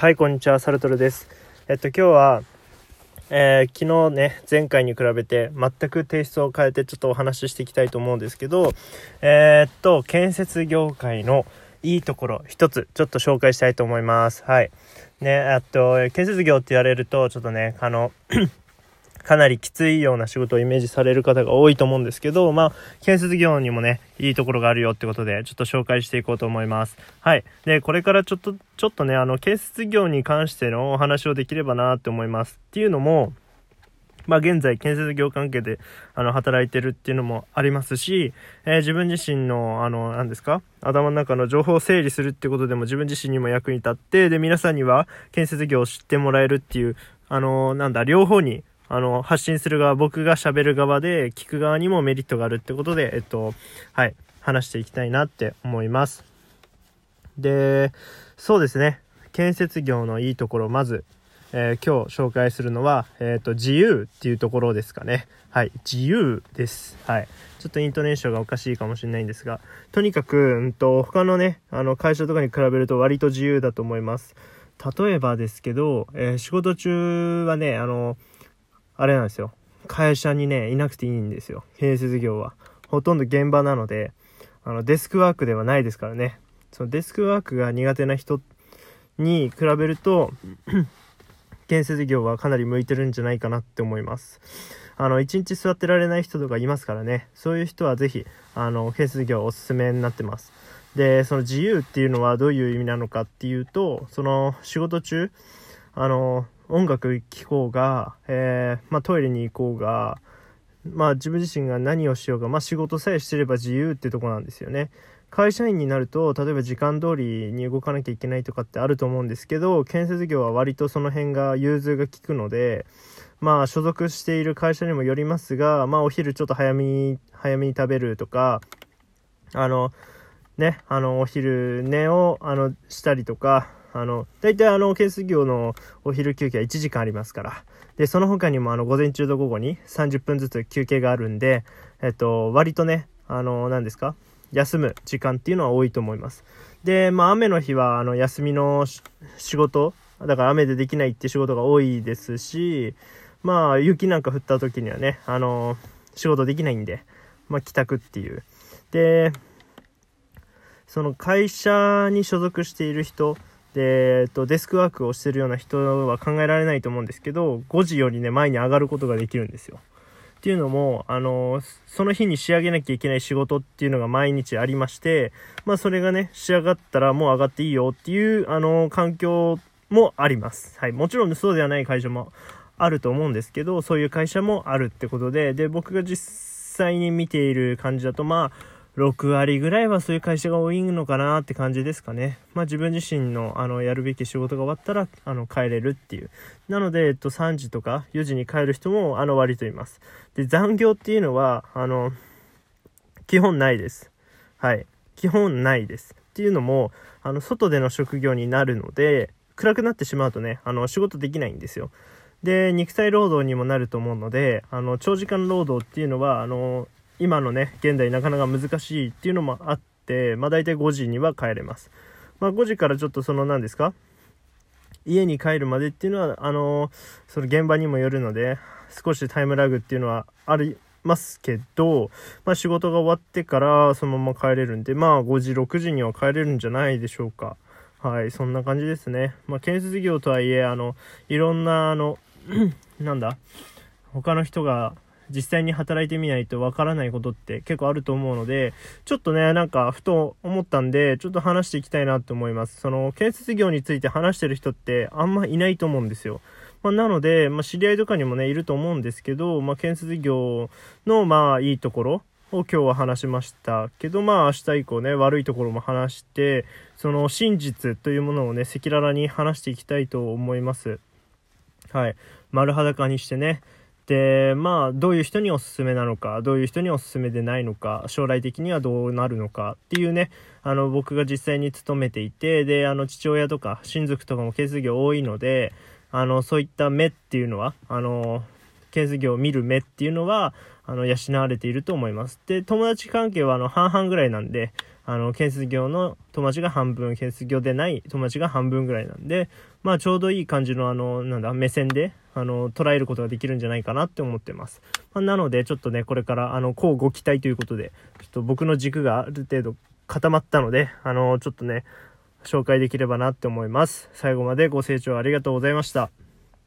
はい、こんにちは、サルトルです。えっと、今日は、えー、昨日ね、前回に比べて全くテイストを変えてちょっとお話ししていきたいと思うんですけど、えー、っと、建設業界のいいところ一つちょっと紹介したいと思います。はい。ね、えっと、建設業って言われると、ちょっとね、あのかなりきついような仕事をイメージされる方が多いと思うんですけど、まあ、建設業にもね、いいところがあるよってことで、ちょっと紹介していこうと思います。はい。で、これからちょっと、ちょっとね、あの、建設業に関してのお話をできればなって思います。っていうのも、まあ、現在建設業関係であの働いてるっていうのもありますし、えー、自分自身のあの何ですか頭の中の情報を整理するってことでも自分自身にも役に立ってで皆さんには建設業を知ってもらえるっていうあのなんだ両方にあの、発信する側、僕が喋る側で、聞く側にもメリットがあるってことで、えっと、はい、話していきたいなって思います。で、そうですね。建設業のいいところ、まず、えー、今日紹介するのは、えっ、ー、と、自由っていうところですかね。はい、自由です。はい。ちょっとイントネーションがおかしいかもしれないんですが、とにかく、うんと、他のね、あの、会社とかに比べると割と自由だと思います。例えばですけど、えー、仕事中はね、あの、あれなんですよ。会社にね、いなくていいんですよ。建設業は。ほとんど現場なので、あの、デスクワークではないですからね。そのデスクワークが苦手な人に比べると、建設業はかなり向いてるんじゃないかなって思います。あの、一日座ってられない人とかいますからね。そういう人はぜひ、あの、建設業おすすめになってます。で、その自由っていうのはどういう意味なのかっていうと、その仕事中、あの、音楽聴こうが、えー、まあ、トイレに行こうが、まあ、自分自身が何をしようが、まあ、仕事さえしてれば自由ってとこなんですよね。会社員になると、例えば時間通りに動かなきゃいけないとかってあると思うんですけど、建設業は割とその辺が融通が利くので、まあ、所属している会社にもよりますが、まあ、お昼ちょっと早めに、早めに食べるとか、あの、ね、あの、お昼寝を、あの、したりとか、あの、大体あの、建設業のお昼休憩は1時間ありますから。で、その他にもあの、午前中と午後に30分ずつ休憩があるんで、えっと、割とね、あの、何ですか？休む時間っていうのは多いと思います。で、まあ、雨の日は、あの、休みの仕事、だから雨でできないって仕事が多いですし、まあ、雪なんか降った時にはね、あの、仕事できないんで、まあ、帰宅っていう。で、その会社に所属している人、で、えっと、デスクワークをしてるような人は考えられないと思うんですけど、5時よりね、前に上がることができるんですよ。っていうのも、あの、その日に仕上げなきゃいけない仕事っていうのが毎日ありまして、まあそれがね、仕上がったらもう上がっていいよっていう、あの、環境もあります。はい。もちろんそうではない会社もあると思うんですけど、そういう会社もあるってことで、で、僕が実際に見ている感じだと、まあ、6割ぐらいはそういう会社が多いのかなって感じですかね。まあ自分自身のあのやるべき仕事が終わったらあの帰れるっていう。なので、えっと、3時とか4時に帰る人もあの割といます。で、残業っていうのは、あの、基本ないです。はい。基本ないです。っていうのも、あの、外での職業になるので、暗くなってしまうとね、あの、仕事できないんですよ。で、肉体労働にもなると思うので、あの、長時間労働っていうのは、あの、今のね、現代なかなか難しいっていうのもあって、まあ大体5時には帰れます。まあ5時からちょっとその何ですか？家に帰るまでっていうのは、あのー、その現場にもよるので、少しタイムラグっていうのはありますけど、まあ仕事が終わってからそのまま帰れるんで、まあ5時、6時には帰れるんじゃないでしょうか。はい、そんな感じですね。まあ建設業とはいえ、あの、いろんな、あの、なんだ、他の人が実際に働いてみないとわからないことって結構あると思うので、ちょっとね、なんかふと思ったんで、ちょっと話していきたいなと思います。その、建設業について話してる人ってあんまいないと思うんですよ。まあ、なので、まあ、知り合いとかにもね、いると思うんですけど、まあ、建設業の、まあ、いいところを今日は話しましたけど、まあ、明日以降ね、悪いところも話して、その真実というものをね、赤裸々に話していきたいと思います。はい。丸裸にしてね、でまあどういう人におすすめなのかどういう人におすすめでないのか将来的にはどうなるのかっていうねあの僕が実際に勤めていてであの父親とか親族とかも建設業多いのであのそういった目っていうのはあの建設業を見る目っていうのはあの養われていると思います。で友達関係はあの半々ぐらいなんであの、建設業の友達が半分、建設業でない友達が半分ぐらいなんで、まあちょうどいい感じのあの、なんだ、目線で、あの、捉えることができるんじゃないかなって思ってます。まあ、なので、ちょっとね、これから、あの、こうご期待ということで、ちょっと僕の軸がある程度固まったので、あの、ちょっとね、紹介できればなって思います。最後までご清聴ありがとうございました。